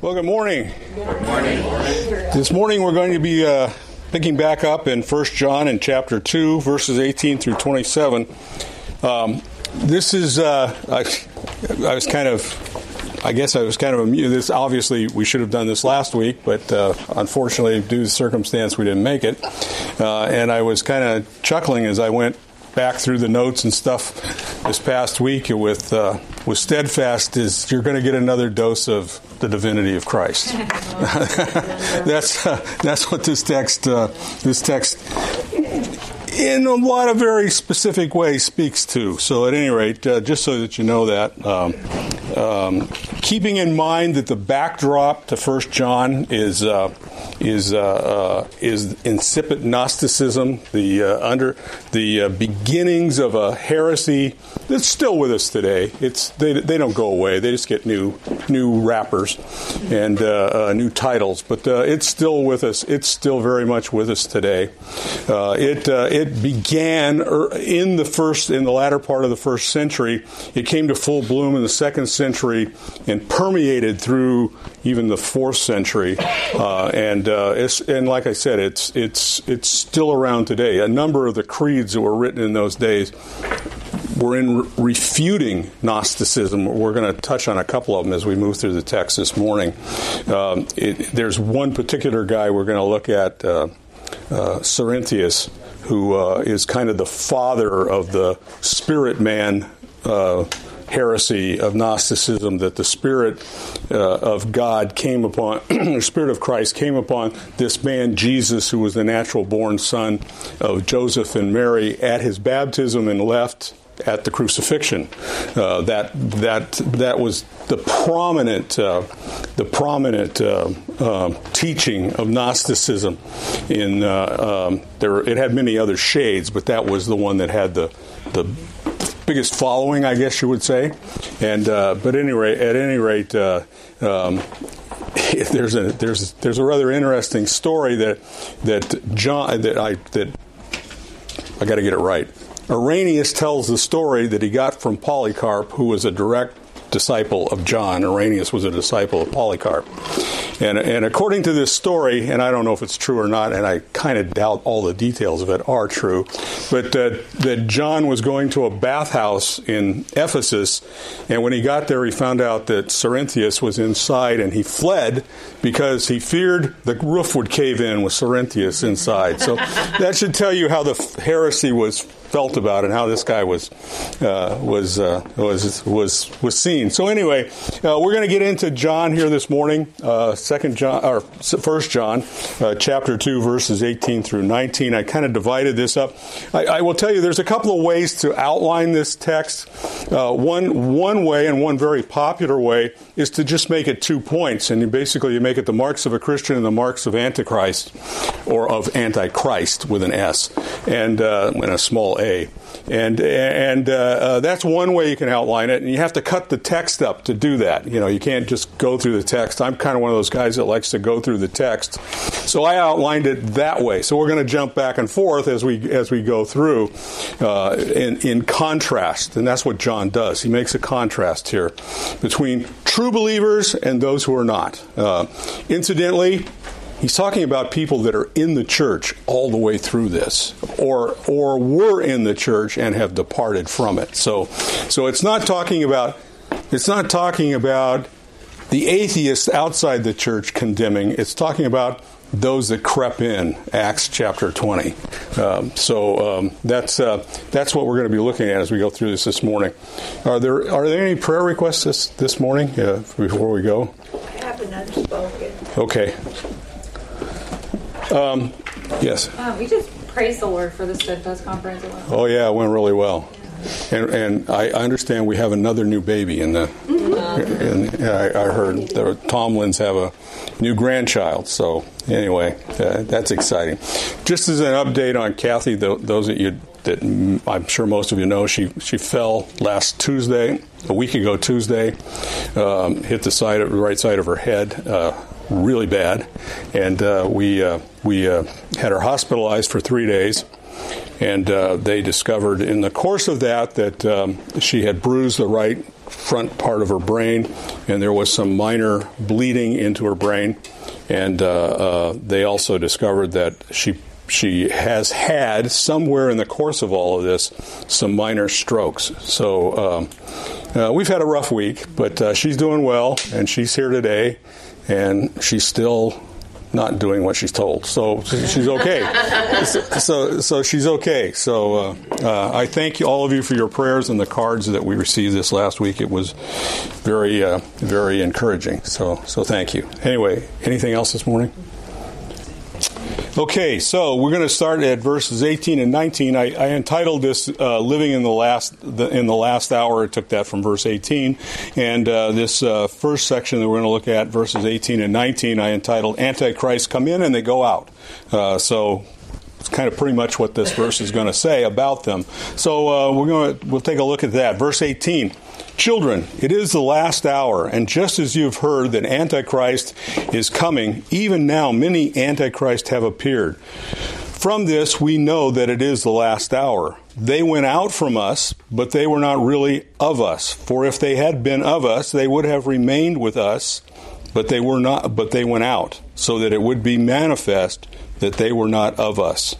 Well, good morning. Good morning. This morning we're going to be uh, picking back up in 1 John in chapter 2, verses 18 through 27. Um, this is, uh, I, I, was kind of, I guess I was kind of amused. This, obviously, we should have done this last week, but uh, unfortunately, due to circumstance, we didn't make it. Uh, and I was kind of chuckling as I went back through the notes and stuff this past week with uh, with steadfast is you're going to get another dose of the divinity of Christ. that's uh, that's what this text uh, this text in a lot of very specific ways speaks to. So at any rate, uh, just so that you know that. Um, um, keeping in mind that the backdrop to First John is uh, is uh, uh, is incipient Gnosticism, the uh, under the uh, beginnings of a heresy that's still with us today. It's they, they don't go away. They just get new new wrappers and new titles, but it's still with us. It's still very much with us today. it it began er, in the first in the latter part of the first century. It came to full bloom in the second century and permeated through even the fourth century. Uh, and uh, and like I said, it's it's it's still around today. A number of the creeds that were written in those days were in re- refuting Gnosticism. We're going to touch on a couple of them as we move through the text this morning. Um, it, there's one particular guy we're going to look at, uh, uh, who uh, is kind of the father of the spirit man uh, heresy of Gnosticism that the Spirit uh, of God came upon, the Spirit of Christ came upon this man Jesus, who was the natural born son of Joseph and Mary, at his baptism and left at the crucifixion. Uh, that that that was the prominent uh, the prominent uh, uh teaching of Gnosticism. In uh, um, there, it had many other shades, but that was the one that had the the biggest following, I guess you would say. And uh, but any rate, at any rate, uh, um, there's a there's there's a rather interesting story that that John that I that I got to get it right. Irenaeus tells the story that he got from Polycarp, who was a direct disciple of John. Irenaeus was a disciple of Polycarp. And, and according to this story, and I don't know if it's true or not, and I kind of doubt all the details of it are true, but uh, that John was going to a bathhouse in Ephesus, and when he got there, he found out that Cerinthus was inside, and he fled because he feared the roof would cave in with Cerinthus inside. So that should tell you how the heresy was felt about and how this guy was uh, was uh, was was was seen. So anyway, uh, we're going to get into John here this morning, uh, Second John or First John, uh, chapter two, verses eighteen through nineteen. I kind of divided this up. I, I, will tell you, there's a couple of ways to outline this text. Uh, one one way and one very popular way is to just make it two points, and you basically you make it the marks of a Christian and the marks of Antichrist, or of Antichrist with an S and and a small a. And and uh, uh, that's one way you can outline it, and you have to cut the text up to do that. You know, you can't just go through the text. I'm kind of one of those guys that likes to go through the text, so I outlined it that way. So we're going to jump back and forth as we as we go through uh, in in contrast, and that's what John does. He makes a contrast here between true believers and those who are not. Uh, incidentally, He's talking about people that are in the church all the way through this, or or were in the church and have departed from it. So, so it's not talking about it's not talking about the atheists outside the church condemning. It's talking about those that crept in, Acts chapter 20. Um, so um, that's uh, that's what we're going to be looking at as we go through this this morning. Are there are there any prayer requests this this morning uh, before we go? I have an unspoken. Okay. Um, yes. Uh, we just praise the Lord for the Steadfast Conference. Oh yeah, it went really well. And, and I understand we have another new baby in the. Mm-hmm. In, I, I, heard the Tomlins have a new grandchild. So anyway, uh, that's exciting. Just as an update on Kathy, those that you that I'm sure most of you know, she she fell last Tuesday, a week ago Tuesday, um, hit the side of the right side of her head. Uh, really bad, and uh, we uh, we uh, had her hospitalized for three days. And uh, they discovered in the course of that that um, she had bruised the right front part of her brain, and there was some minor bleeding into her brain. And they also discovered that she she has had somewhere in the course of all of this some minor strokes. So um, uh, we've had a rough week, but uh, she's doing well, and she's here today, and she's still not doing what she's told. So she's okay. so, so, she's okay. So uh, uh, I thank all of you for your prayers and the cards that we received this last week. It was very, uh, very encouraging. So, so thank you. Anyway, anything else this morning? Okay, so we're going to start at verses 18 and 19. I, I entitled this uh, "Living in the Last the, in the Last Hour." I took that from verse 18, and uh, this uh, first section that we're going to look at, verses 18 and 19, I entitled "Antichrist come in and they go out." Uh, so it's kind of pretty much what this verse is going to say about them. So uh, we're going to we'll take a look at that. Verse 18. Children, it is the last hour, and just as you have heard that Antichrist is coming, even now many Antichrists have appeared. From this, we know that it is the last hour. They went out from us, but they were not really of us. For if they had been of us, they would have remained with us, but they were not, but they went out, so that it would be manifest that they were not of us.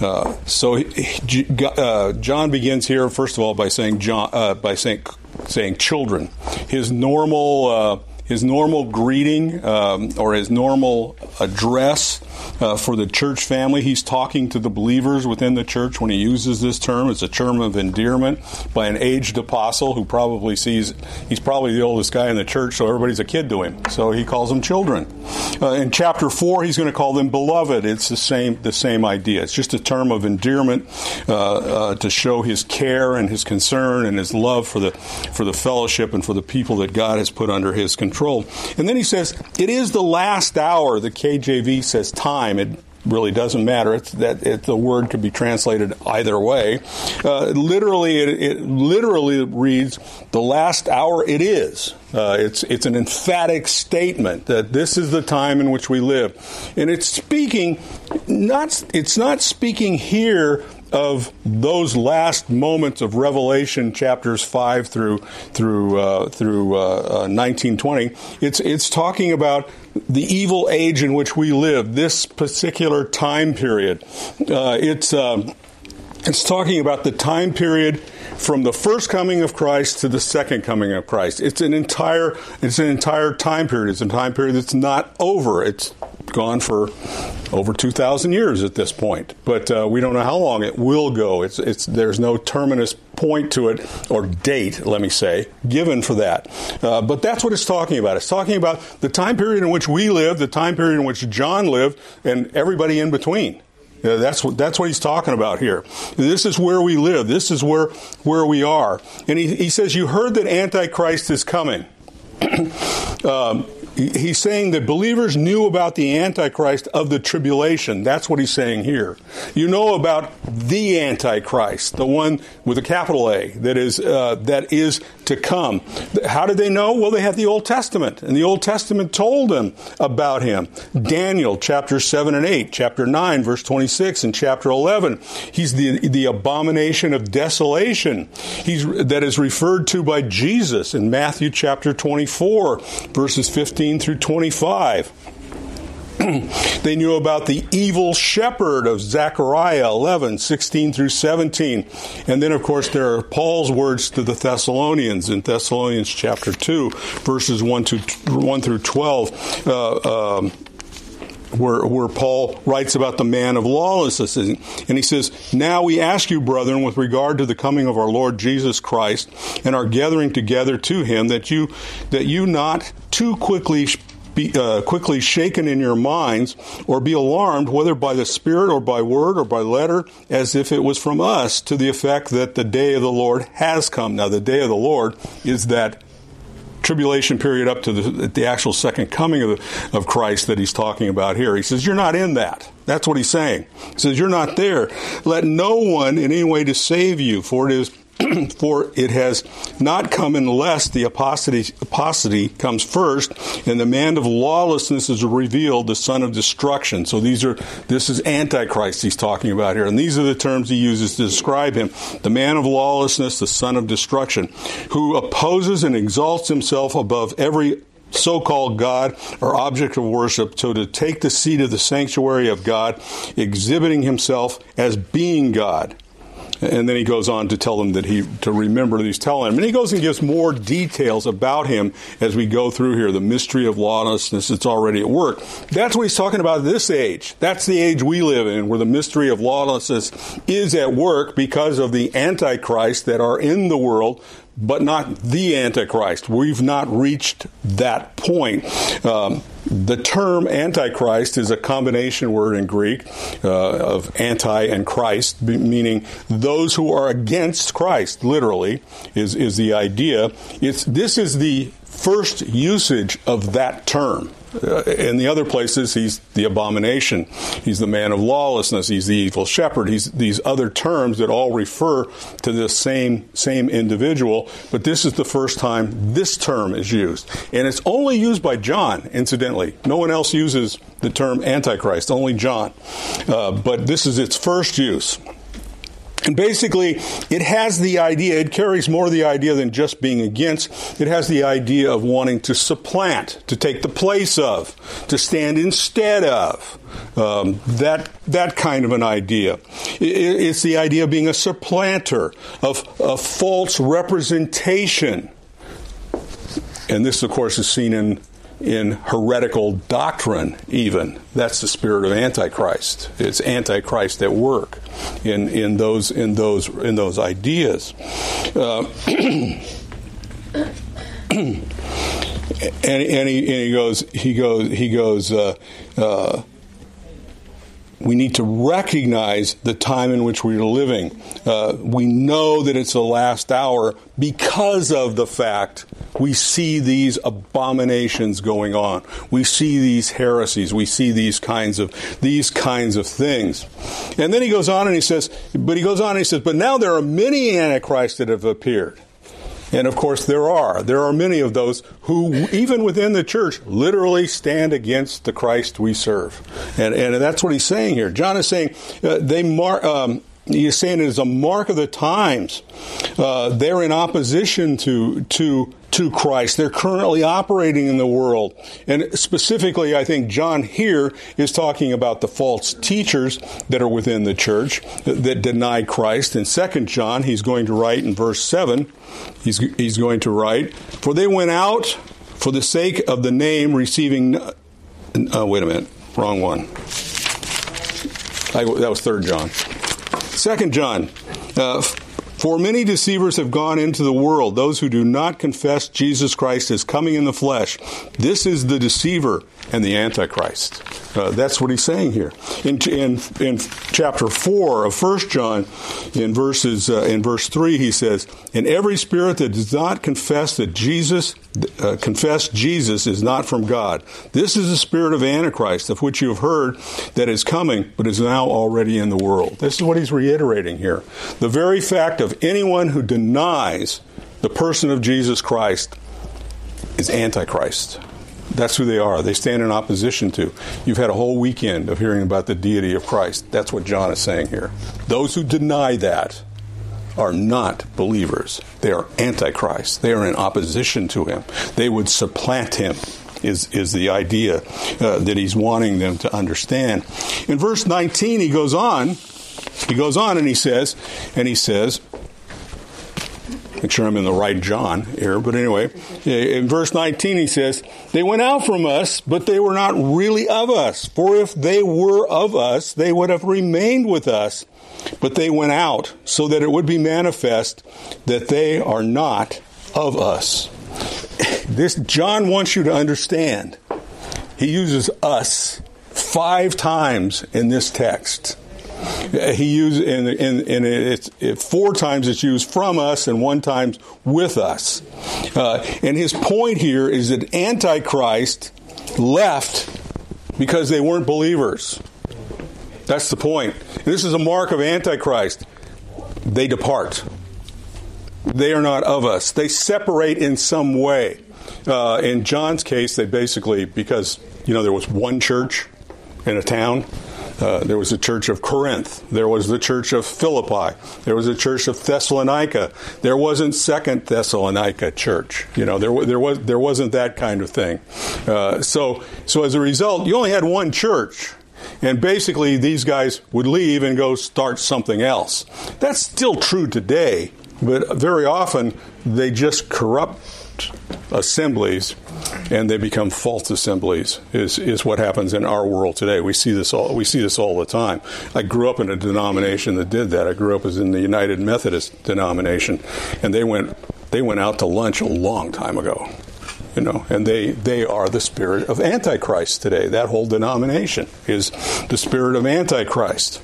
Uh, so uh, John begins here, first of all, by saying John, uh, by saying saying children. His normal uh, his normal greeting um, or his normal address uh, for the church family. He's talking to the believers within the church when he uses this term. It's a term of endearment by an aged apostle who probably sees he's probably the oldest guy in the church, so everybody's a kid to him. So he calls them children. Uh, in chapter four, he's going to call them beloved. It's the same the same idea. It's just a term of endearment uh, uh, to show his care and his concern and his love for the for the fellowship and for the people that God has put under his control. And then he says, "It is the last hour." The KJV says time. It really doesn't matter. It's that it, the word could be translated either way. Uh, literally, it, it, literally reads, "The last hour it is." Uh, it's it's an emphatic statement that this is the time in which we live, and it's speaking not. It's not speaking here of those last moments of Revelation, chapters five through through uh, through uh, uh, nineteen twenty. It's it's talking about the evil age in which we live, this particular time period. Uh, it's um, it's talking about the time period from the first coming of Christ to the second coming of Christ. It's an entire it's an entire time period. It's a time period that's not over. It's gone for over 2,000 years at this point, but uh, we don't know how long it will go. It's, it's, there's no terminus point to it, or date, let me say, given for that. Uh, but that's what it's talking about. It's talking about the time period in which we live, the time period in which John lived, and everybody in between. Yeah, that's what that's what he's talking about here. This is where we live. This is where where we are. And he, he says, "You heard that Antichrist is coming." um, he's saying that believers knew about the Antichrist of the tribulation. That's what he's saying here. You know about the Antichrist, the one with a capital A that is uh, that is to come. How did they know? Well, they had the Old Testament, and the Old Testament told them about him. Daniel chapter seven and eight, chapter nine, verse twenty-six, and chapter eleven. He's the the abomination of desolation. He's that is referred to by Jesus in Matthew chapter twenty-four, verses fifteen 15 through 25. they knew about the evil shepherd of Zechariah 11, 16 through 17. And then, of course, there are Paul's words to the Thessalonians in Thessalonians chapter 2, verses 1, to, 1 through 12. Uh, um, where, where Paul writes about the man of lawlessness. And he says, Now we ask you, brethren, with regard to the coming of our Lord Jesus Christ and our gathering together to him, that you, that you not too quickly be uh, quickly shaken in your minds, or be alarmed, whether by the Spirit or by word or by letter, as if it was from us, to the effect that the day of the Lord has come. Now, the day of the Lord is that tribulation period up to the, the actual second coming of, the, of Christ that he's talking about here. He says, You're not in that. That's what he's saying. He says, You're not there. Let no one in any way to save you, for it is for it has not come unless the apostasy, apostasy comes first, and the man of lawlessness is revealed, the son of destruction. So these are this is Antichrist he's talking about here, and these are the terms he uses to describe him: the man of lawlessness, the son of destruction, who opposes and exalts himself above every so called God or object of worship, so to take the seat of the sanctuary of God, exhibiting himself as being God. And then he goes on to tell them that he to remember he's telling them. And he goes and gives more details about him as we go through here, the mystery of lawlessness that's already at work. That's what he's talking about this age. That's the age we live in, where the mystery of lawlessness is at work because of the antichrist that are in the world, but not the Antichrist. We've not reached that point. Um, the term Antichrist is a combination word in Greek uh, of anti and Christ, meaning those who are against Christ. Literally, is is the idea. It's this is the first usage of that term. Uh, in the other places, he's the abomination. He's the man of lawlessness. He's the evil shepherd. He's these other terms that all refer to the same same individual. But this is the first time this term is used, and it's only used by John. Incidentally, no one else uses the term antichrist. Only John. Uh, but this is its first use. And basically, it has the idea, it carries more the idea than just being against. It has the idea of wanting to supplant, to take the place of, to stand instead of. Um, that, that kind of an idea. It, it's the idea of being a supplanter, of a false representation. And this, of course, is seen in in heretical doctrine, even. That's the spirit of Antichrist. It's Antichrist at work in, in those in those in those ideas. Uh, and, and, he, and, he, goes he goes he goes uh, uh, we need to recognize the time in which we're living. Uh, we know that it's the last hour because of the fact we see these abominations going on. We see these heresies. We see these kinds of these kinds of things. And then he goes on and he says, but he goes on and he says, but now there are many antichrists that have appeared. And of course, there are. There are many of those who, even within the church, literally stand against the Christ we serve. And, and that's what he's saying here. John is saying uh, they mar- um, he's saying it is a mark of the times. Uh, they're in opposition to to to Christ. They're currently operating in the world. And specifically, I think John here is talking about the false teachers that are within the church that deny Christ. In 2 John, he's going to write in verse 7, he's, he's going to write, For they went out for the sake of the name receiving. Uh, wait a minute, wrong one. I, that was 3 John. 2 John. Uh, for many deceivers have gone into the world, those who do not confess Jesus Christ as coming in the flesh. This is the deceiver and the antichrist. Uh, that's what he's saying here. In, in, in chapter 4 of 1 John, in, verses, uh, in verse 3, he says, And every spirit that does not confess that Jesus, uh, confess Jesus is not from God. This is the spirit of Antichrist, of which you have heard that is coming, but is now already in the world. This is what he's reiterating here. The very fact of anyone who denies the person of Jesus Christ is Antichrist. That's who they are. They stand in opposition to. You've had a whole weekend of hearing about the deity of Christ. That's what John is saying here. Those who deny that are not believers. They are antichrist. They are in opposition to him. They would supplant him. Is, is the idea uh, that he's wanting them to understand. In verse 19, he goes on, he goes on and he says, and he says, Make sure I'm in the right John here. But anyway, in verse 19 he says, They went out from us, but they were not really of us. For if they were of us, they would have remained with us. But they went out so that it would be manifest that they are not of us. This John wants you to understand. He uses us five times in this text. He used in, in it, four times it's used from us and one time with us. Uh, and his point here is that Antichrist left because they weren't believers. That's the point. And this is a mark of Antichrist. They depart. They are not of us. They separate in some way. Uh, in John's case, they basically, because, you know, there was one church in a town, uh, there was the church of Corinth. There was the church of Philippi. There was the church of Thessalonica. There wasn't Second Thessalonica church. You know, there there was there wasn't that kind of thing. Uh, so so as a result, you only had one church. And basically, these guys would leave and go start something else. That's still true today, but very often they just corrupt assemblies and they become false assemblies is, is what happens in our world today. We see this all we see this all the time. I grew up in a denomination that did that. I grew up as in the United Methodist denomination and they went they went out to lunch a long time ago. You know, and they, they are the spirit of Antichrist today. That whole denomination is the spirit of Antichrist.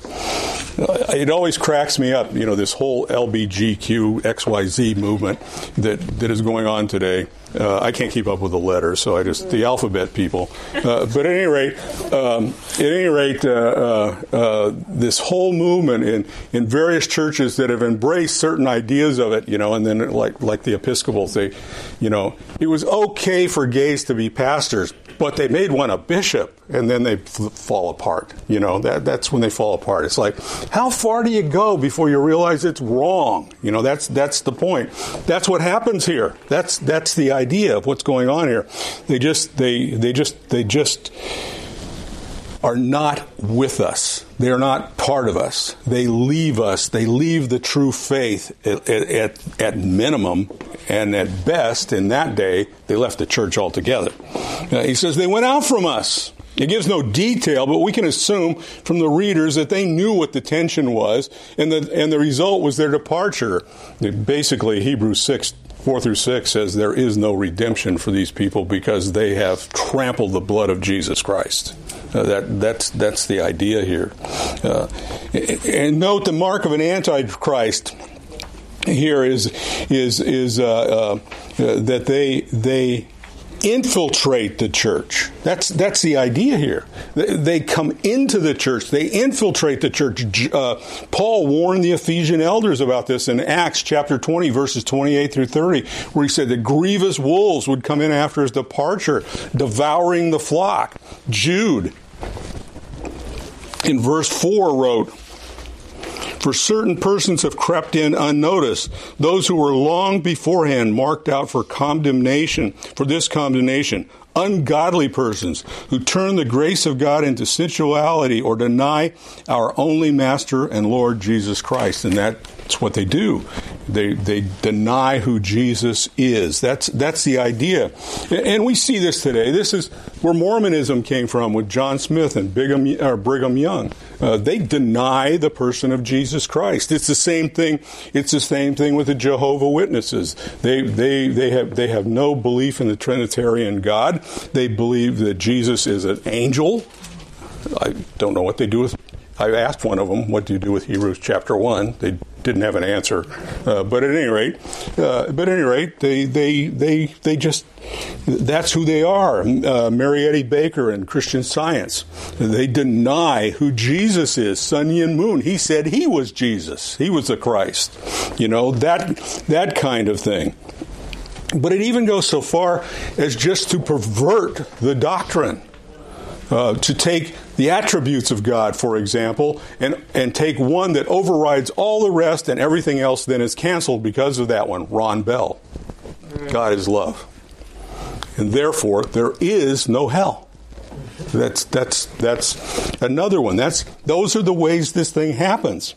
Uh, it always cracks me up, you know, this whole LBGQ XYZ movement that, that is going on today. Uh, I can't keep up with the letters, so I just the alphabet people. Uh, but at any rate, um, at any rate, uh, uh, uh, this whole movement in in various churches that have embraced certain ideas of it, you know, and then like like the Episcopals, they, you know, it was okay for gays to be pastors, but they made one a bishop, and then they fall apart. You know, that that's when they fall apart. It's like, how far do you go before you realize it's wrong? You know, that's that's the point. That's what happens here. That's that's the idea of what's going on here. They just they they just they just are not with us. They are not part of us. They leave us. They leave the true faith at, at, at minimum, and at best, in that day, they left the church altogether. Uh, he says they went out from us. It gives no detail, but we can assume from the readers that they knew what the tension was, and the, and the result was their departure. Basically, Hebrews 6 4 through 6 says there is no redemption for these people because they have trampled the blood of Jesus Christ. Uh, that, that's, that's the idea here. Uh, and note the mark of an antichrist here is, is, is uh, uh that they, they infiltrate the church. That's that's the idea here. They, come into the church. They infiltrate the church. Uh, Paul warned the Ephesian elders about this in Acts chapter 20, verses 28 through 30, where he said that grievous wolves would come in after his departure, devouring the flock. Jude, in verse 4, wrote, for certain persons have crept in unnoticed, those who were long beforehand marked out for condemnation, for this condemnation, ungodly persons who turn the grace of God into sensuality or deny our only Master and Lord Jesus Christ. And that's what they do. They, they deny who Jesus is. That's, that's the idea. And we see this today. This is where Mormonism came from with John Smith and Brigham, or Brigham Young. Uh, they deny the person of Jesus Christ. It's the same thing. It's the same thing with the Jehovah Witnesses. They, they, they, have, they have no belief in the Trinitarian God. They believe that Jesus is an angel. I don't know what they do with I asked one of them, "What do you do with Hebrews chapter one?" They didn't have an answer, uh, but at any rate, uh, but at any rate, they they they they just that's who they are. Uh, Mariette Baker and Christian Science, they deny who Jesus is. Sun Myung Moon, he said he was Jesus, he was the Christ. You know that that kind of thing. But it even goes so far as just to pervert the doctrine uh, to take the attributes of God, for example, and, and take one that overrides all the rest and everything else then is canceled because of that one, Rob Bell. God is love. And therefore, there is no hell. That's that's that's another one. That's those are the ways this thing happens.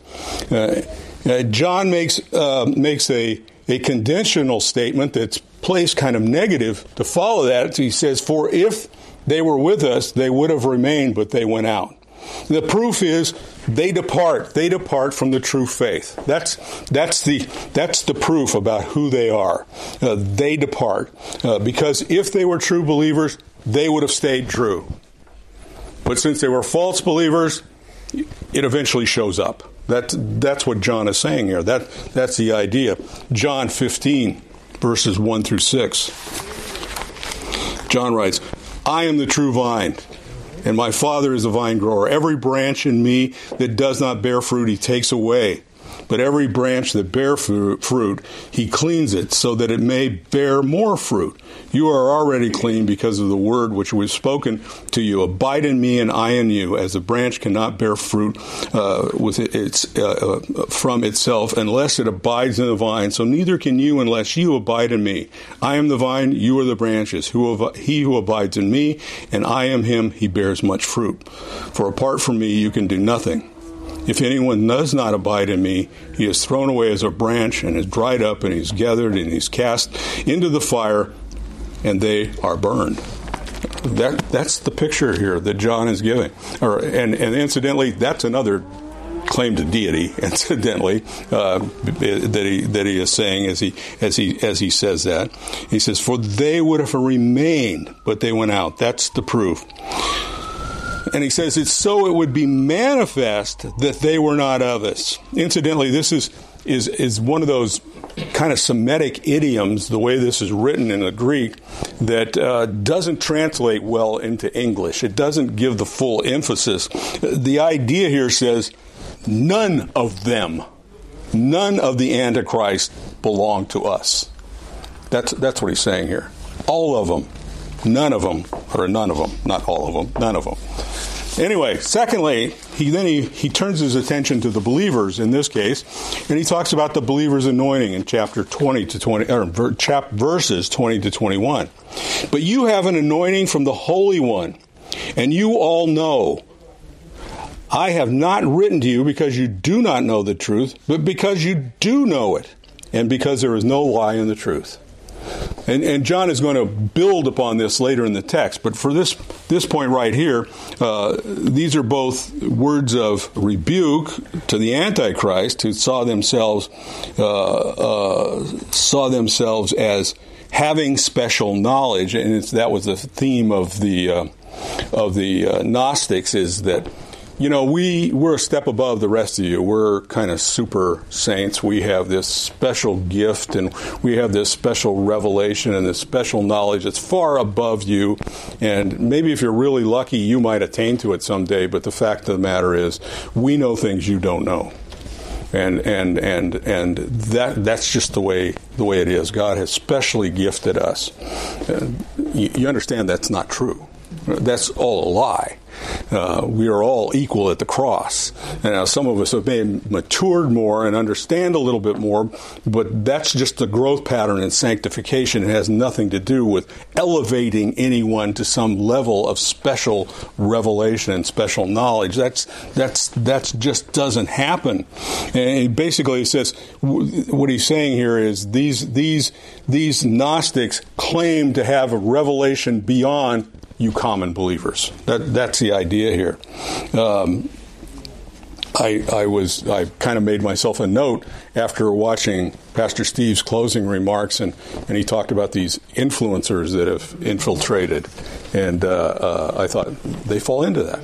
Uh, uh, John makes uh, makes a a conditional statement that's placed kind of negative to follow that. He says, "For if they were with us, they would have remained, but they went out. The proof is they depart. They depart from the true faith. That's that's the that's the proof about who they are. Uh, they depart uh, because if they were true believers, they would have stayed true. But since they were false believers, it eventually shows up. That that's what John is saying here. That that's the idea. John 15 verses 1 through 6. John writes, I am the true vine, and my Father is the vine grower. Every branch in me that does not bear fruit, he takes away. But every branch that bear fruit, he cleans it so that it may bear more fruit. You are already clean because of the word which was spoken to you. Abide in me and I in you, as a branch cannot bear fruit uh, with its uh, uh, from itself unless it abides in the vine. So neither can you unless you abide in me. I am the vine, you are the branches. Who he who abides in me, and I am him, he bears much fruit. For apart from me, you can do nothing. If anyone does not abide in me, he is thrown away as a branch and is dried up, and he's gathered and he's cast into the fire, and they are burned. That that's the picture here that John is giving. Or and, and incidentally, that's another claim to deity. Incidentally, uh, that he that he is saying as he as he as he says that he says, "For they would have remained, but they went out." That's the proof. And he says it's so it would be manifest that they were not of us. Incidentally, this is is is one of those kind of Semitic idioms, the way this is written in the Greek, that uh, doesn't translate well into English. It doesn't give the full emphasis. The idea here says none of them, none of the Antichrist belong to us. That's that's what he's saying here. All of them, none of them, or none of them, not all of them, none of them. Anyway, secondly, he then he, he turns his attention to the believers in this case, and he talks about the believer's anointing in chapter 20 to 20, or chap, verses 20 to 21. But you have an anointing from the Holy One, and you all know. I have not written to you because you do not know the truth, but because you do know it, and because there is no lie in the truth. And, and, John is going to build upon this later in the text, but for this this point right here, uh, these are both words of rebuke to the Antichrist, who saw themselves uh, uh, saw themselves as having special knowledge, and that was the theme of the uh, of the uh, Gnostics is that you know, we we're a step above the rest of you. We're kind of super saints. We have this special gift and we have this special revelation and this special knowledge that's far above you. And maybe if you're really lucky, you might attain to it someday. But the fact of the matter is, we know things you don't know. And and and and that that's just the way the way it is. God has specially gifted us. Uh, you, you understand that's not true. That's all a lie. Uh, we are all equal at the cross. Now some of us have been matured more and understand a little bit more, but that's just the growth pattern in sanctification. It has nothing to do with elevating anyone to some level of special revelation and special knowledge. That's that's that's just doesn't happen. And basically, he says what he's saying here is these these these Gnostics claim to have a revelation beyond you common believers. That, that's the idea here. Um, I, I, was I kind of made myself a note after watching Pastor Steve's closing remarks, and, and he talked about these influencers that have infiltrated, and uh, uh, I thought they fall into that.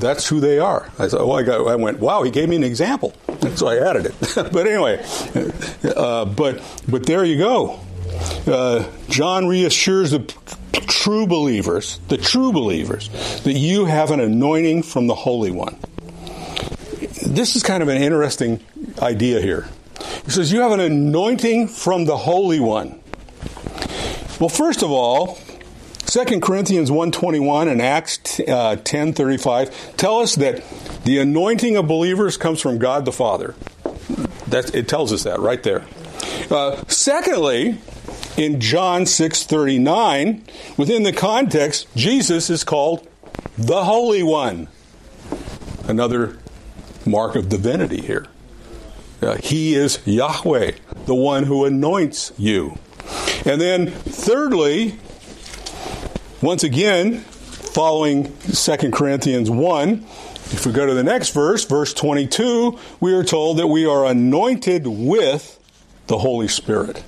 That's who they are. I thought, oh, I, got, I went, wow, he gave me an example, so I added it. but anyway, uh, but but there you go. Uh, John reassures the true believers, the true believers, that you have an anointing from the Holy One. This is kind of an interesting idea here. He says, You have an anointing from the Holy One. Well, first of all, 2 Corinthians 1.21 and Acts uh, 10.35 tell us that the anointing of believers comes from God the Father. That, it tells us that right there. Uh, secondly, in John 6:39, within the context, Jesus is called the Holy One. Another mark of divinity here. Uh, he is Yahweh, the one who anoints you. And then thirdly, once again, following 2 Corinthians 1, if we go to the next verse, verse 22, we are told that we are anointed with the Holy Spirit.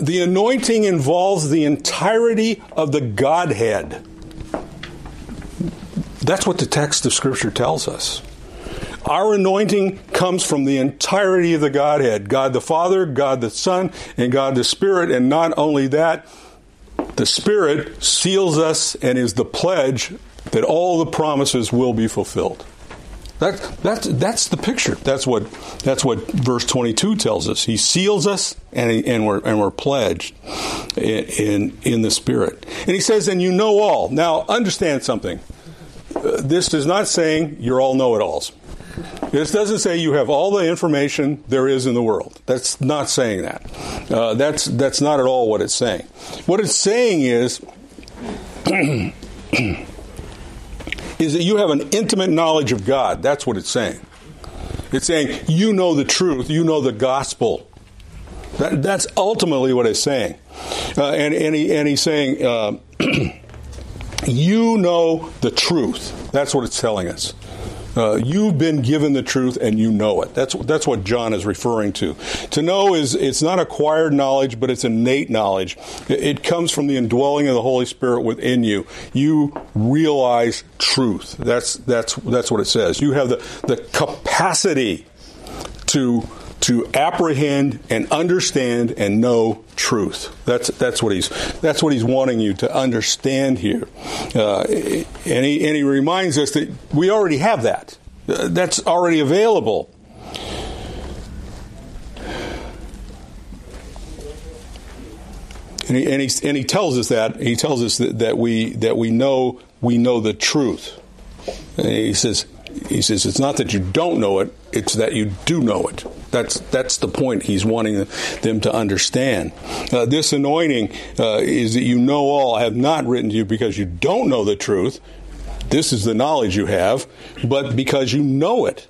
The anointing involves the entirety of the Godhead. That's what the text of Scripture tells us. Our anointing comes from the entirety of the Godhead God the Father, God the Son, and God the Spirit. And not only that, the Spirit seals us and is the pledge that all the promises will be fulfilled. That, that's, that's the picture. That's what, that's what verse 22 tells us. He seals us and, he, and, we're, and we're pledged in, in, in the Spirit. And he says, and you know all. Now, understand something. Uh, this is not saying you're all know it alls. This doesn't say you have all the information there is in the world. That's not saying that. Uh, that's, that's not at all what it's saying. What it's saying is, is that you have an intimate knowledge of God. That's what it's saying. It's saying you know the truth, you know the gospel. That, that's ultimately what it's saying. Uh, and, and, he, and he's saying, uh, you know the truth. That's what it's telling us. Uh, you've been given the truth and you know it. That's that's what John is referring to. To know is it's not acquired knowledge, but it's innate knowledge. It, comes from the indwelling of the Holy Spirit within you. You realize truth. That's that's that's what it says. You have the the capacity to to apprehend and understand and know truth. That's that's what he's that's what he's wanting you to understand here, uh, and he and he reminds us that we already have that. Uh, that's already available. And he, and he, and he tells us that he tells us that, that we that we know we know the truth. And he says he says it's not that you don't know it; it's that you do know it. That's that's the point he's wanting them to understand. Uh, this anointing uh, is that you know all. I have not written to you because you don't know the truth. This is the knowledge you have, but because you know it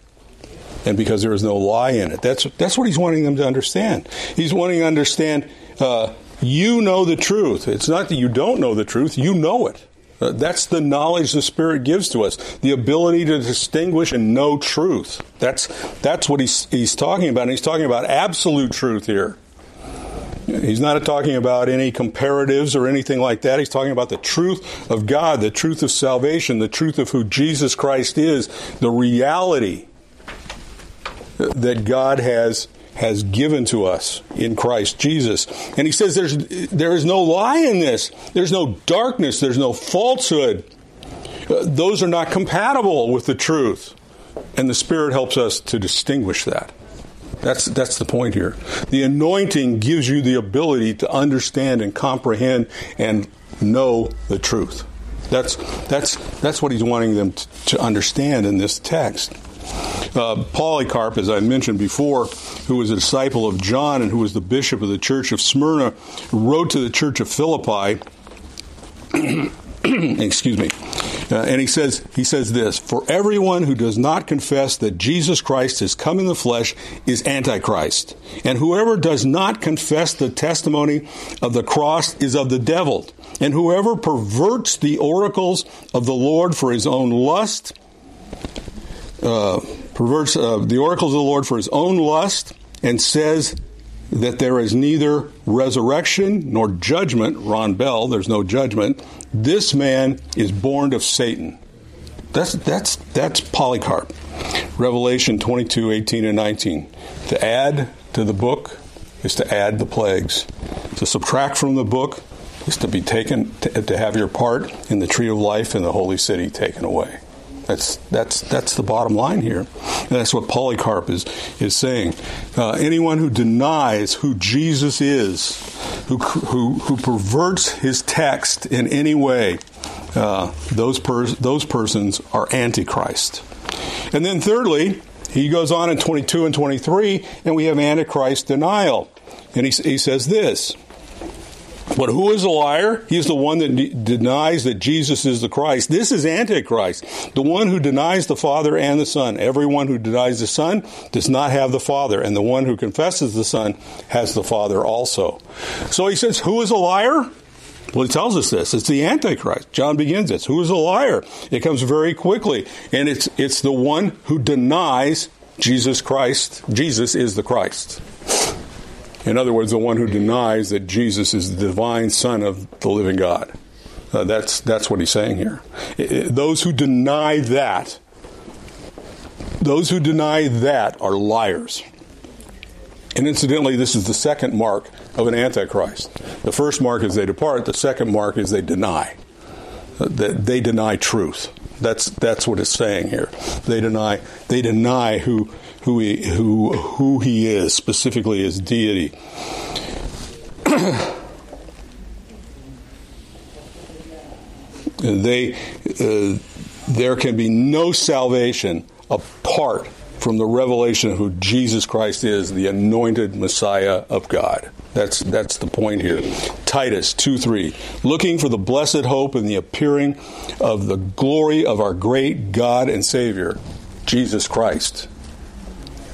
and because there is no lie in it. That's that's what he's wanting them to understand. He's wanting to understand. Uh, you know the truth. It's not that you don't know the truth. You know it. Uh, that's the knowledge the Spirit gives to us, the ability to distinguish and know truth. That's, that's what he's, he's talking about. And he's talking about absolute truth here. He's not talking about any comparatives or anything like that. He's talking about the truth of God, the truth of salvation, the truth of who Jesus Christ is, the reality that God has has given to us in Christ Jesus. And he says there's, there is no lie in this. There's no darkness. There's no falsehood. Uh, those are not compatible with the truth. And the Spirit helps us to distinguish that. That's, that's the point here. The anointing gives you the ability to understand and comprehend and know the truth. That's, that's, that's what he's wanting them to, to understand in this text. Uh, Polycarp, as I mentioned before, who was a disciple of John and who was the bishop of the church of Smyrna, wrote to the church of Philippi. excuse me. Uh, and he says he says this for everyone who does not confess that Jesus Christ has come in the flesh is antichrist and whoever does not confess the testimony of the cross is of the devil and whoever perverts the oracles of the Lord for his own lust uh, perverts uh, the oracles of the Lord for his own lust and says that there is neither resurrection nor judgment. Rob Bell, there's no judgment. This man is born of Satan. That's that's that's Polycarp. Revelation 22, 18, and 19. To add to the book is to add the plagues. To subtract from the book is to be taken to, to have your part in the tree of life in the holy city taken away. That's that's that's the bottom line here. And that's what Polycarp is is saying. Uh, anyone who denies who Jesus is, who who who perverts his text in any way, uh, those pers- those persons are antichrist. And then thirdly, he goes on in 22 and 23, and we have antichrist denial. And he, he says this. But who is a liar? He's the one that de- denies that Jesus is the Christ. This is Antichrist, the one who denies the Father and the Son. Everyone who denies the Son does not have the Father, and the one who confesses the Son has the Father also. So he says, Who is a liar? Well, he tells us this. It's the Antichrist. John begins this. Who is a liar? It comes very quickly. And it's, it's the one who denies Jesus Christ. Jesus is the Christ. In other words, the one who denies that Jesus is the divine Son of the living God. Uh, that's, that's what he's saying here. It, it, those who deny that, those who deny that are liars. And incidentally, this is the second mark of an antichrist. The first mark is they depart, the second mark is they deny. that they deny truth. That's that's what it's saying here. They deny they deny who who he who who he is specifically his deity. they uh, there can be no salvation apart from the revelation of who Jesus Christ is, the anointed Messiah of God. That's that's the point here. Titus 2 3. Looking for the blessed hope and the appearing of the glory of our great God and Savior, Jesus Christ.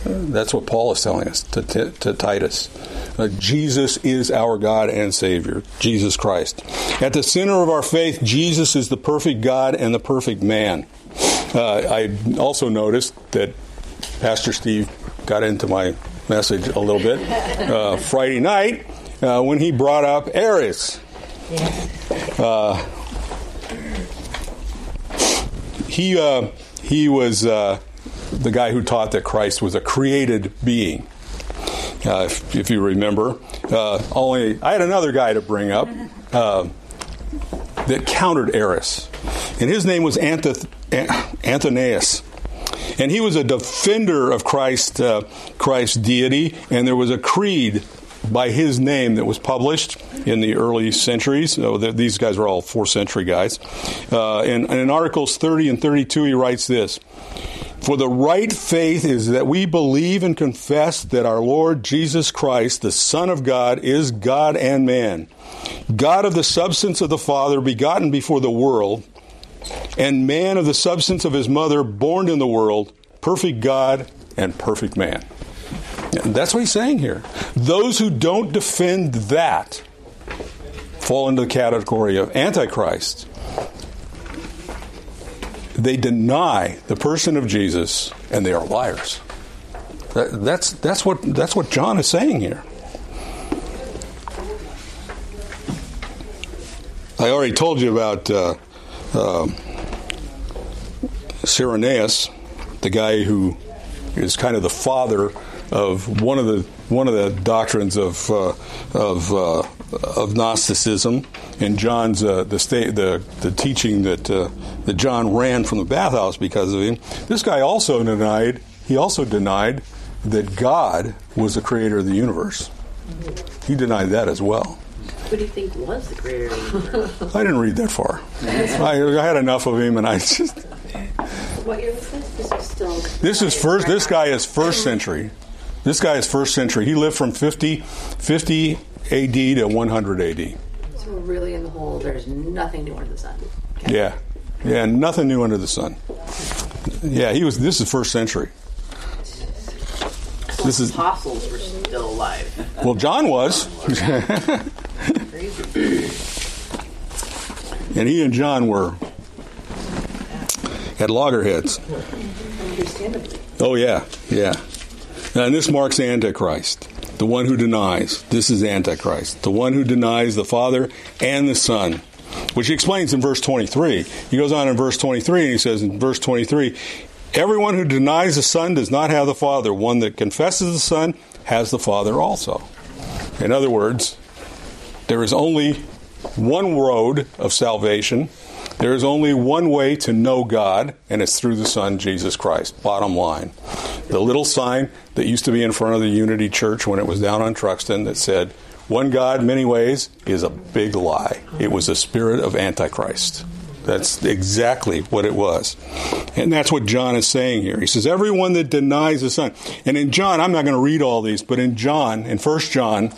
That's what Paul is telling us to, to, to Titus. Uh, Jesus is our God and Savior, Jesus Christ. At the center of our faith, Jesus is the perfect God and the perfect man. Uh, I also noticed that Pastor Steve got into my message a little bit uh, Friday night uh, when he brought up Arius. Uh, he uh, he was uh, the guy who taught that Christ was a created being. Uh, if, if, you remember, only I had another guy to bring up that countered Arius, and his name was Athanasius and he was a defender of Christ, uh, Christ's deity, and there was a creed by his name that was published in the early centuries. So these guys are all fourth century guys. Uh, and, and in Articles 30 and 32, he writes this. For the right faith is that we believe and confess that our Lord Jesus Christ, the Son of God, is God and man, God of the substance of the Father, begotten before the world, and man of the substance of his mother, born in the world, perfect God and perfect man. That's what he's saying here. Those who don't defend that fall into the category of Antichrist. They deny the person of Jesus and they are liars. That, that's, that's, what, that's what John is saying here. I already told you about uh, uh, Cerinthus, the guy who is kind of the father of one of the one of the doctrines of uh, of uh, of Gnosticism, and John's uh, the state the the teaching that uh, that John ran from the bathhouse because of him. This guy also denied he also denied that God was the creator of the universe. He denied that as well. Who do you think was the creator of the universe? I didn't read that far. I, I had enough of him, and I just. What year was this? This is still. This is first. This guy is first century. This guy is first century. He lived from 50, 50 AD to 100 AD. So we're really in the hole. There's nothing new under the sun. Okay. Yeah, yeah, nothing new under the sun. Yeah, he was. This is first century. So this is apostles were still alive. Well, John was. and he and John were at loggerheads. Oh yeah, yeah. And this marks Antichrist, the one who denies. This is Antichrist, the one who denies the Father and the Son, which he explains in verse 23. He goes on in verse 23 and he says in verse 23, Everyone who denies the Son does not have the Father. One that confesses the Son has the Father also. In other words, there is only one road of salvation. There is only one way to know God, and it's through the Son, Jesus Christ. Bottom line. The little sign that used to be in front of the Unity Church when it was down on Truxton that said, One God, many ways, is a big lie. It was a spirit of Antichrist. That's exactly what it was. And that's what John is saying here. He says, Everyone that denies the Son. And in John, I'm not going to read all these, but in John, in 1 John,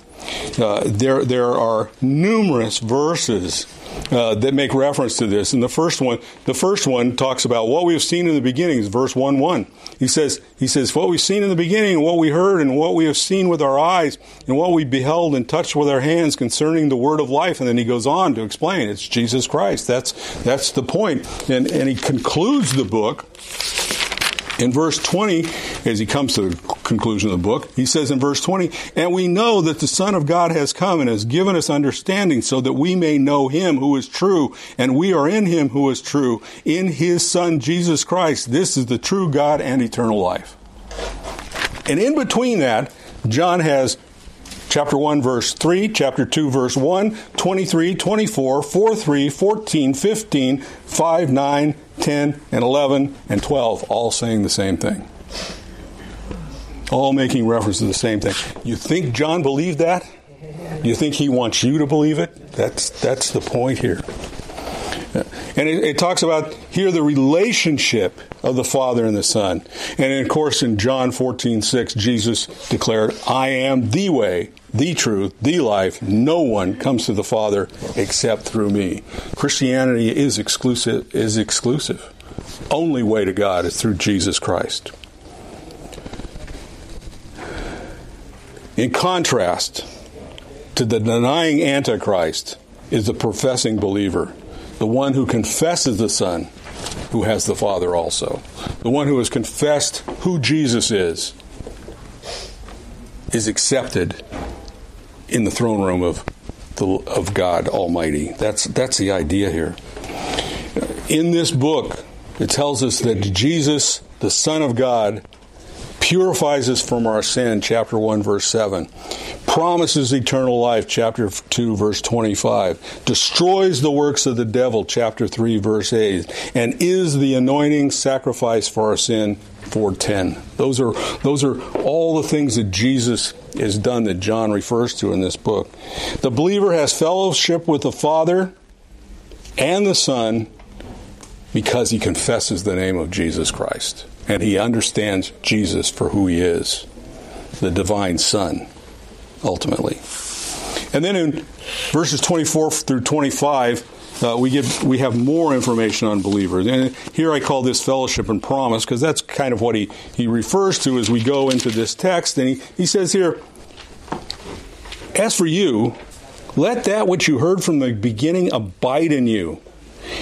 uh, there, there are numerous verses uh, that make reference to this. And the first one, the first one talks about what we've seen in the beginning. Is verse one one. He says, he says, what we've seen in the beginning, and what we heard, and what we have seen with our eyes, and what we beheld and touched with our hands concerning the word of life. And then he goes on to explain it's Jesus Christ. That's that's the point. And and he concludes the book in verse 20, as he comes to the conclusion of the book, he says in verse 20, And we know that the Son of God has come and has given us understanding so that we may know him who is true, and we are in him who is true, in his Son Jesus Christ. This is the true God and eternal life. And in between that, John has Chapter 1, verse 3, chapter 2, verse 1, 23, 24, 4, 3, 14, 15, 5, 9, 10, and 11, and 12, all saying the same thing. All making reference to the same thing. You think John believed that? You think he wants you to believe it? That's, that's the point here. And it, it, talks about here the relationship of the Father and the Son. And of course, in John 14, 6, Jesus declared, I am the way, the truth, the life. No one comes to the Father except through me. Christianity is exclusive, is exclusive. Only way to God is through Jesus Christ. In contrast to the denying Antichrist is the professing believer the one who confesses the Son, who has the Father also. The one who has confessed who Jesus is, is accepted in the throne room of, the, of God Almighty. That's, that's the idea here. In this book, it tells us that Jesus, the Son of God, purifies us from our sin, chapter 1, verse 7, promises eternal life, chapter 2, verse 25, destroys the works of the devil, chapter 3, verse 8, and is the anointing sacrifice for our sin, 410. Those are, those are all the things that Jesus has done that John refers to in this book. The believer has fellowship with the Father and the Son because he confesses the name of Jesus Christ and he understands Jesus for who he is the divine Son, ultimately. And then in verses 24 through 25, uh, we give we have more information on believers. And here I call this fellowship and promise because that's kind of what he, he refers to as we go into this text. And he, he says here, As for you, let that which you heard from the beginning abide in you.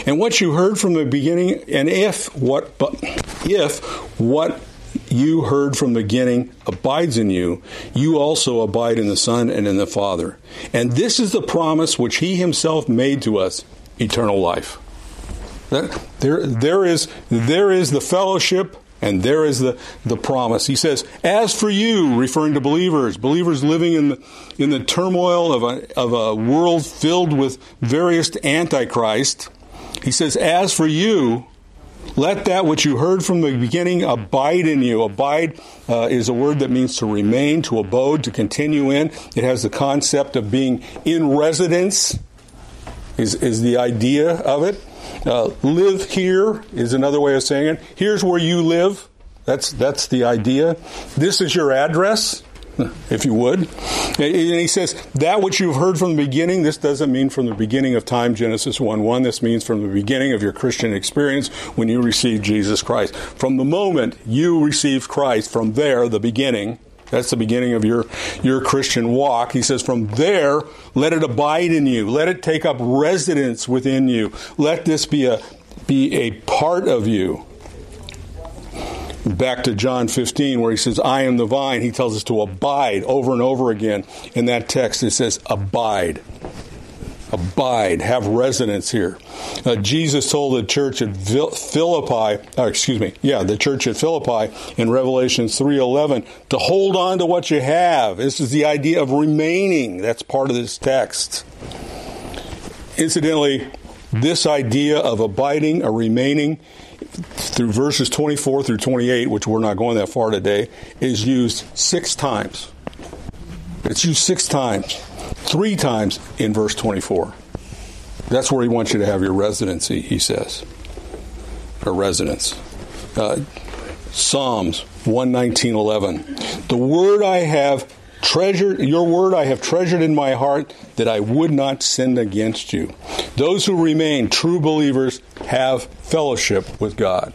And what you heard from the beginning, and if what but if what you heard from the beginning abides in you, you also abide in the Son and in the Father. And this is the promise which He Himself made to us eternal life. There, there, is, there is the fellowship and there is the, the promise. He says, As for you, referring to believers, believers living in the, in the turmoil of a, of a world filled with various antichrist, he says, As for you, let that which you heard from the beginning abide in you. Abide uh, is a word that means to remain, to abode, to continue in. It has the concept of being in residence, is, is the idea of it. Uh, live here is another way of saying it. Here's where you live. That's, that's the idea. This is your address if you would. And he says, that which you've heard from the beginning, this doesn't mean from the beginning of time, Genesis 1 1. This means from the beginning of your Christian experience when you received Jesus Christ. From the moment you received Christ, from there, the beginning, that's the beginning of your, your Christian walk. He says, from there, let it abide in you. Let it take up residence within you. Let this be a, be a part of you back to John 15 where he says, I am the vine. He tells us to abide over and over again. In that text, it says, abide. Abide, have residence here. Uh, Jesus told the church at Philippi, uh, excuse me, yeah, the church at Philippi in Revelation 3.11 to hold on to what you have. This is the idea of remaining. That's part of this text. Incidentally, this idea of abiding or remaining through verses 24 through 28, which we're not going that far today, is used six times. It's used six times, three times in verse 24. That's where he wants you to have your residency, he says, or residence. Uh, Psalms 119.11. The word I have treasured, your word I have treasured in my heart that I would not sin against you. Those who remain true believers have fellowship with God.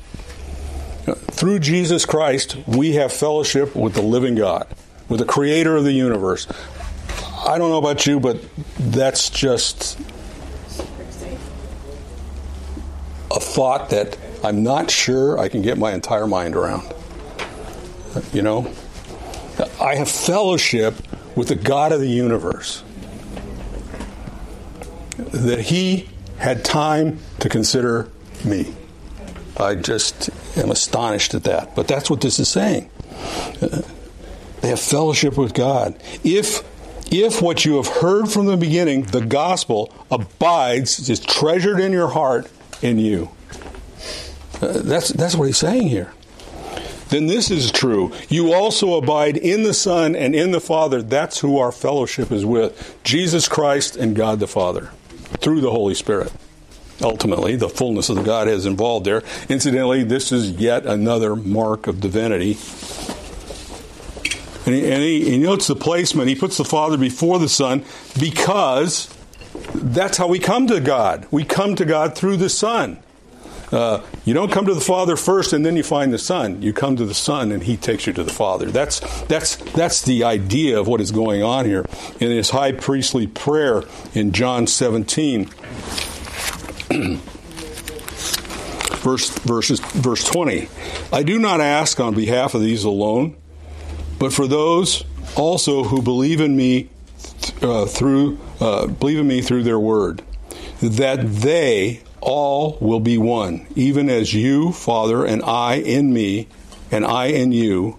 Through Jesus Christ, we have fellowship with the living God, with the creator of the universe. I don't know about you, but that's just a thought that I'm not sure I can get my entire mind around. You know? I have fellowship with the God of the universe. That He had time to consider me. I just am astonished at that. But that's what this is saying. Uh, they have fellowship with God. If if what you have heard from the beginning, the gospel, abides, is treasured in your heart in you. Uh, that's, that's what he's saying here. Then this is true. You also abide in the Son and in the Father. That's who our fellowship is with Jesus Christ and God the Father through the Holy Spirit. Ultimately, the fullness of the Godhead is involved there. Incidentally, this is yet another mark of divinity. And he, and he, he notes the placement. He puts the Father before the Son because that's how we come to God. We come to God through the Son. Uh, you don't come to the Father first and then you find the Son. You come to the Son and He takes you to the Father. That's that's that's the idea of what is going on here in His high priestly prayer in John 17. verse verses verse 20. I do not ask on behalf of these alone, but for those also who believe in me uh, through uh, believe in me through their word, that they all will be one, even as you, Father, and I in me, and I in you,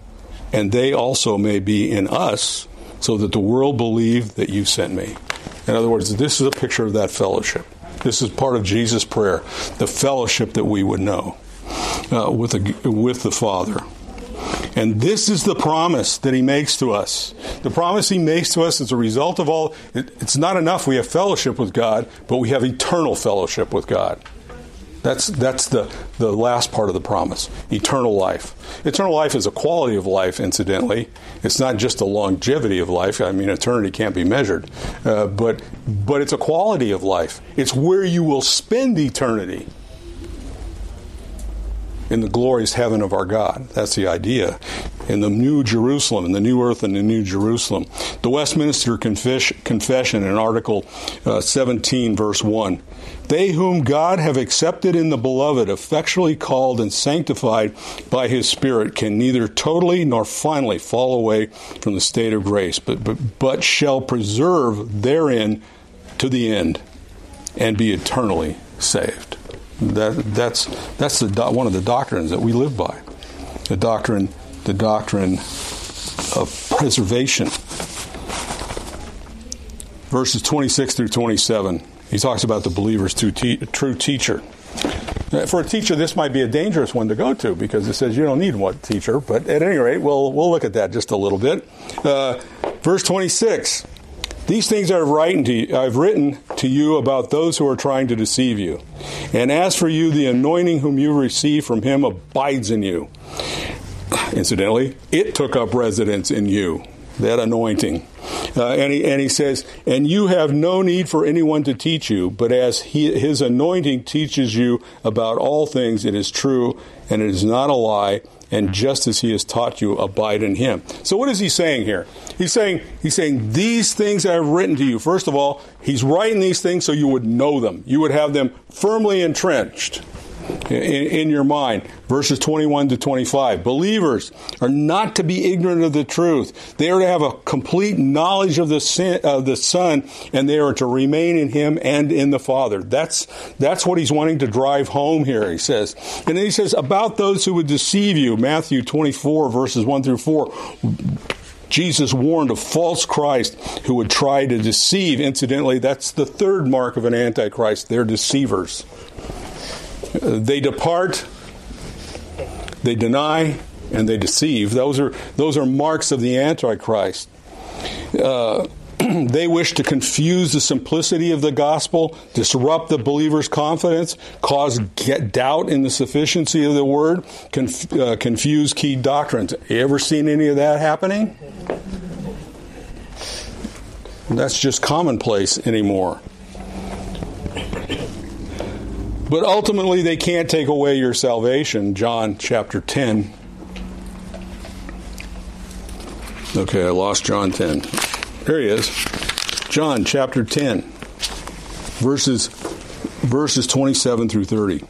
and they also may be in us, so that the world believe that you sent me. In other words, this is a picture of that fellowship. This is part of Jesus' prayer, the fellowship that we would know uh, with, with the Father. And this is the promise that he makes to us. The promise he makes to us as a result of all, it, it's not enough we have fellowship with God, but we have eternal fellowship with God. That's, that's the, the last part of the promise eternal life. Eternal life is a quality of life, incidentally. It's not just a longevity of life. I mean, eternity can't be measured. Uh, but, but it's a quality of life. It's where you will spend eternity in the glorious heaven of our God. That's the idea. In the New Jerusalem, in the New Earth and the New Jerusalem. The Westminster Confession in Article uh, 17, verse 1. They whom God have accepted in the beloved, effectually called and sanctified by his Spirit, can neither totally nor finally fall away from the state of grace, but, but, but shall preserve therein to the end and be eternally saved. That, that's that's the one of the doctrines that we live by. The doctrine, the doctrine of preservation. Verses 26 through 27. He talks about the believer's true, te- true teacher. For a teacher, this might be a dangerous one to go to because it says you don't need one teacher. But at any rate, we'll we'll look at that just a little bit. Uh, verse 26. These things I've written, to you, I've written to you about those who are trying to deceive you. And as for you, the anointing whom you receive from him abides in you. Incidentally, it took up residence in you, that anointing. Uh, and, he, and he says, And you have no need for anyone to teach you, but as he, his anointing teaches you about all things, it is true, and it is not a lie, and just as he has taught you, abide in him. So what is he saying here? He's saying, he's saying, these things I have written to you. First of all, he's writing these things so you would know them. You would have them firmly entrenched in, in, your mind. Verses 21 to 25. Believers are not to be ignorant of the truth. They are to have a complete knowledge of the, sin, of the Son, and they are to remain in Him and in the Father. That's, that's what he's wanting to drive home here, he says. And then he says, about those who would deceive you, Matthew 24, verses 1 through 4. Jesus warned of false Christ who would try to deceive. Incidentally, that's the third mark of an antichrist. They're deceivers. They depart, they deny, and they deceive. Those are those are marks of the Antichrist. Uh, they wish to confuse the simplicity of the gospel, disrupt the believer's confidence, cause doubt in the sufficiency of the word, conf- uh, confuse key doctrines. You ever seen any of that happening? That's just commonplace anymore. But ultimately, they can't take away your salvation. John chapter 10. Okay, I lost John 10. There he is. John chapter 10, verses, verses 27 through 30.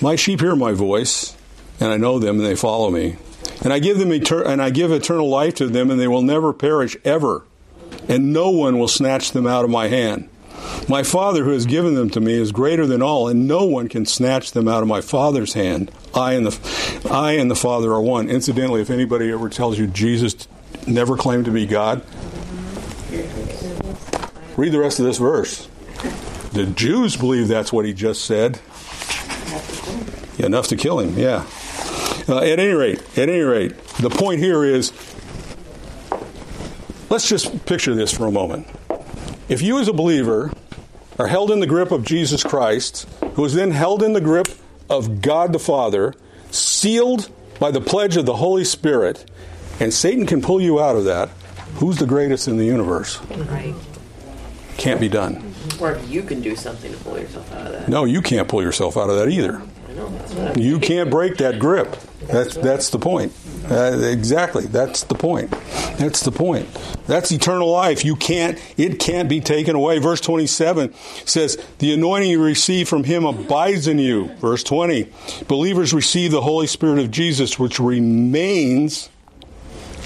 My sheep hear my voice, and I know them, and they follow me. And I give them etern- and I give eternal life to them, and they will never perish ever, and no one will snatch them out of my hand. My Father who has given them to me is greater than all, and no one can snatch them out of my Father's hand. I and the I and the Father are one. Incidentally, if anybody ever tells you Jesus never claimed to be God, Read the rest of this verse. The Jews believe that's what he just said. Enough to kill him, yeah. Uh, at any rate, at any rate, the point here is let's just picture this for a moment. If you, as a believer, are held in the grip of Jesus Christ, who is then held in the grip of God the Father, sealed by the pledge of the Holy Spirit, and Satan can pull you out of that, who's the greatest in the universe? Right. Can't be done. Or you can do something to pull yourself out of that. No, you can't pull yourself out of that either. I know. That's what I'm You can't break that grip. That's that's the point. Uh, exactly. That's the point. That's the point. That's eternal life. You can't. It can't be taken away. Verse twenty-seven says, "The anointing you receive from Him abides in you." Verse twenty, believers receive the Holy Spirit of Jesus, which remains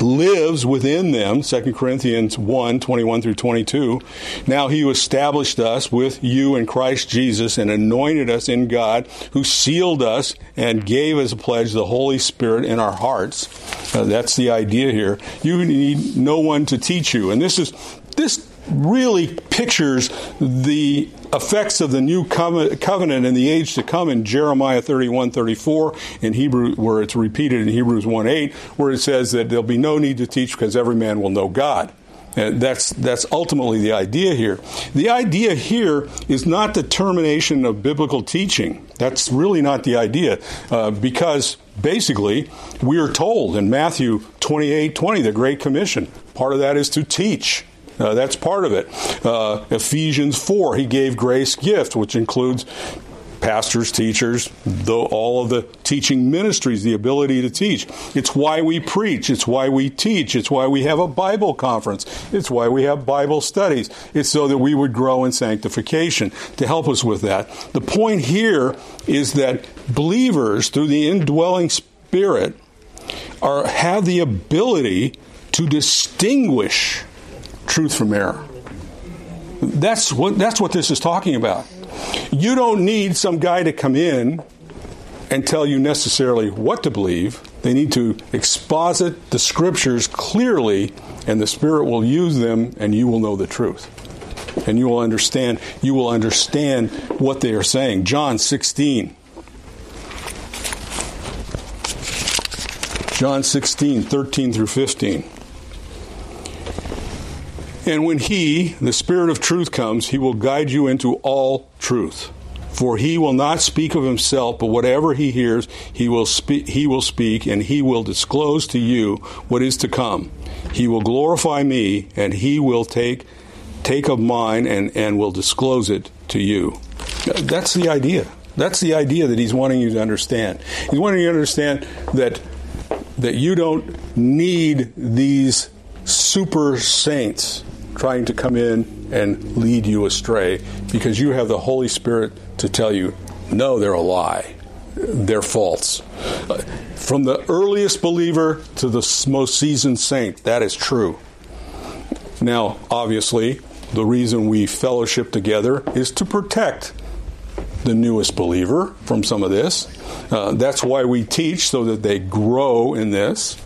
lives within them 2 corinthians 1 21 through 22 now he who established us with you in christ jesus and anointed us in god who sealed us and gave as a pledge the holy spirit in our hearts. Uh, that's the idea here. You need no one to teach you. And this is this really pictures the effects of the new covenant in the age to come in Jeremiah 31 34 in Hebrew where it's repeated in Hebrews 1 8 where it says that there'll be no need to teach because every man will know God. And that's that's ultimately the idea here. The idea here is not the termination of biblical teaching. That's really not the idea, uh, because basically we are told in Matthew 28 20, the Great Commission, part of that is to teach. Uh, that's part of it. Uh, Ephesians 4, he gave grace gift, which includes pastors, teachers, the, all of the teaching ministries, the ability to teach. It's why we preach. It's why we teach. It's why we have a Bible conference. It's why we have Bible studies. It's so that we would grow in sanctification to help us with that. The point here is that believers, through the indwelling Spirit, are have the ability to distinguish truth from error. That's what that's what this is talking about. You don't need some guy to come in and tell you necessarily what to believe. They need to exposit the scriptures clearly, and the Spirit will use them, and you will know the truth. And you will understand. You will understand what they are saying. John sixteen. John 16, 13 through 15. And when He, the Spirit of truth, comes, He will guide you into all truth. For He will not speak of Himself, but whatever He hears, He will speak, he will speak and He will disclose to you what is to come. He will glorify me, and He will take, take of mine and, and will disclose it to you. That's the idea. That's the idea that He's wanting you to understand. He's wanting you to understand that that you don't need these super saints trying to come in and lead you astray because you have the Holy Spirit to tell you, no, they're a lie. They're false. Uh, From the earliest believer to the most seasoned saint, that is true. Now, obviously, the reason we fellowship together is to protect the newest believer from some of this. Uh, that's why we teach so that they grow in this.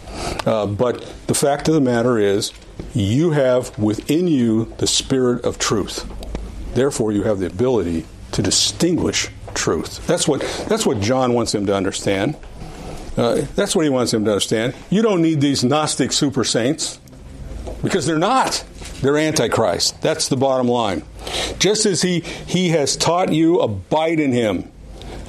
Uh, but the fact of the matter is, you have within you the spirit of truth. Therefore, you have the ability to distinguish truth. That's what that's what John wants him to understand. Uh, that's what he wants him to understand. You don't need these Gnostic super saints because they're not. They're antichrist. That's the bottom line. Just as he he has taught you, abide in him.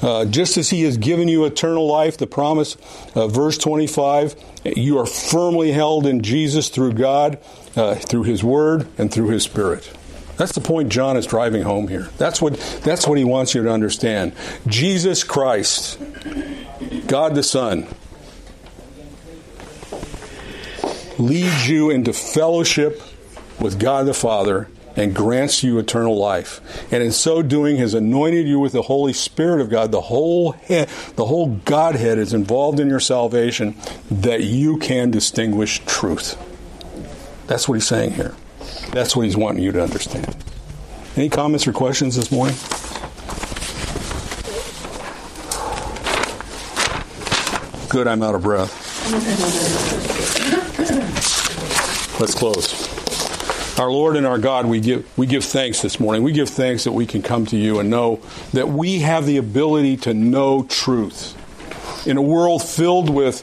Uh, just as he has given you eternal life, the promise, uh, verse 25, you are firmly held in Jesus through God, uh, through his word, and through his spirit. That's the point John is driving home here. That's what, that's what he wants you to understand. Jesus Christ, God the Son, leads you into fellowship with God the Father and grants you eternal life. And in so doing has anointed you with the Holy Spirit of God. The whole head, the whole Godhead is involved in your salvation that you can distinguish truth. That's what he's saying here. That's what he's wanting you to understand. Any comments or questions this morning? Good, I'm out of breath. Let's close. Our Lord and our God, we give, we give thanks this morning. We give thanks that we can come to you and know that we have the ability to know truth. In a world filled with,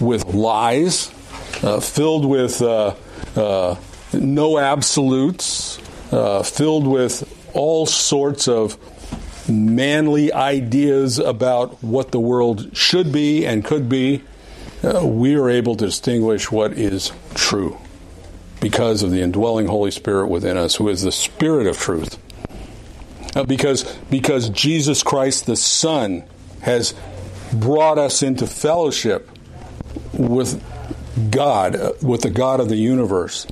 with lies, uh, filled with uh, uh, no absolutes, uh, filled with all sorts of manly ideas about what the world should be and could be, uh, we are able to distinguish what is true because of the indwelling Holy Spirit within us, who is the Spirit of truth. Uh, because, because Jesus Christ the Son has brought us into fellowship with God, uh, with the God of the universe,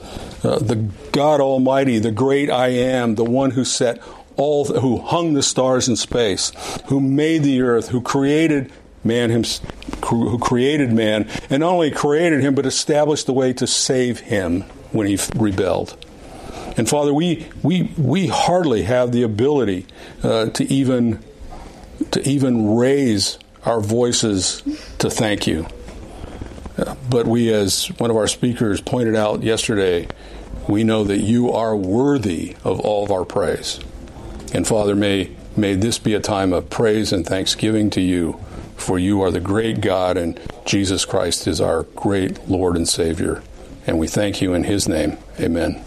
uh, the God Almighty, the great I am, the one who set all, who hung the stars in space, who made the earth, who created man, who created man, and not only created him, but established the way to save him when he rebelled. And Father, we we we hardly have the ability uh, to even to even raise our voices to thank you. Uh, but we, as one of our speakers pointed out yesterday, we know that you are worthy of all of our praise. And Father, may, may this be a time of praise and thanksgiving to you, for you are the great God, and Jesus Christ is our great Lord and Savior. And we thank you in his name. Amen.